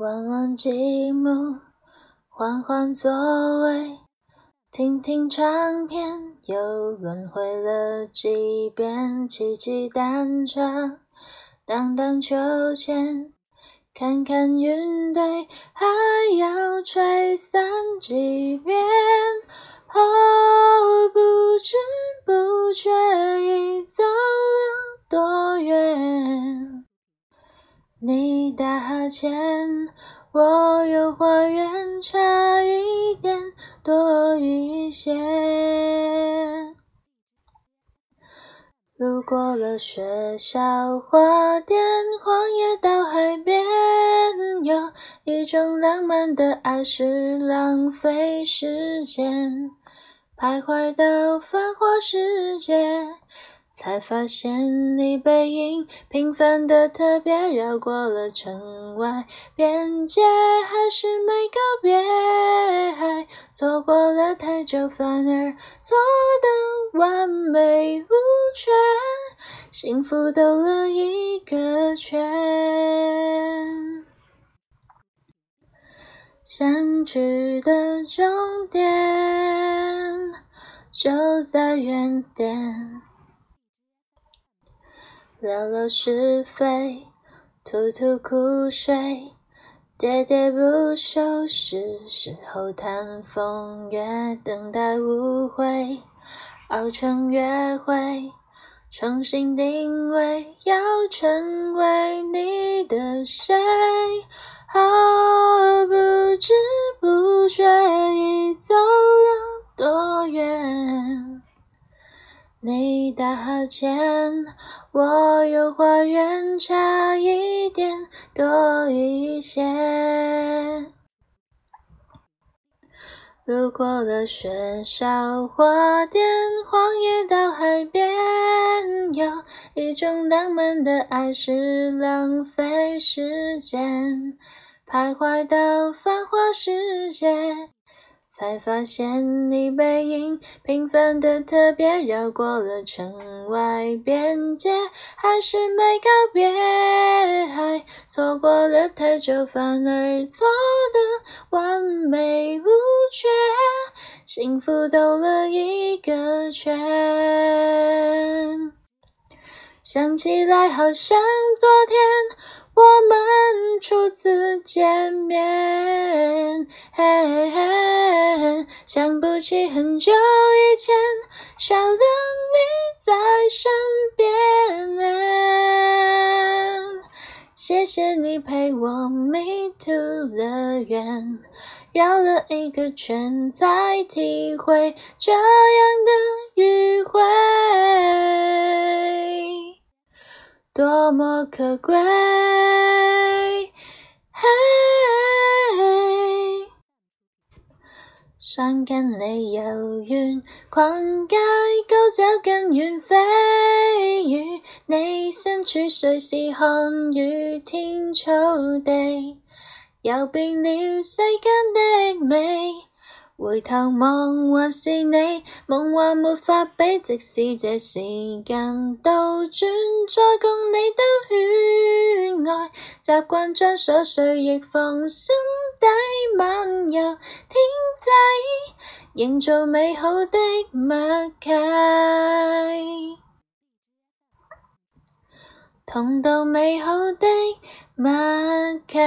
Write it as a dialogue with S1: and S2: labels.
S1: 玩玩积木，换换座位，听听唱片又轮回了几遍，骑骑单车，荡荡秋千，看看云堆，还要吹散几遍，不。前，我有花园，差一点，多一些。路过了学校花店，荒野到海边，有一种浪漫的爱是浪费时间，徘徊到繁华世界。才发现，你背影平凡的特别，绕过了城外边界，还是没告别。错过了太久，反而做得完美无缺，幸福兜了一个圈，相聚的终点就在原点。聊聊是非，吐吐苦水，喋喋不休是时候谈风月，等待误会熬成约会，重新定位要成为你的谁。打哈欠，我有花园，差一点，多一些。路过了学校花店，荒野到海边，有一种浪漫的爱是浪费时间，徘徊到繁华世界。才发现你背影平凡的特别，绕过了城外边界，还是没告别。爱错过了太久，反而错得完美无缺。幸福兜了一个圈，想起来好像昨天我们初次见面。想不起很久以前少了你在身边，谢谢你陪我迷途乐园，绕了一个圈才体会这样的迂回多么可贵。想跟你游远，逛街高走跟远飞，与你身处瑞士看雨天草地，游遍了世间的美，回头望还是你，梦幻没法比，即使这时间倒转，再共你兜圈。爱，习惯将琐碎亦放心底，漫游天际，营造美好的默契，同度美好的默契。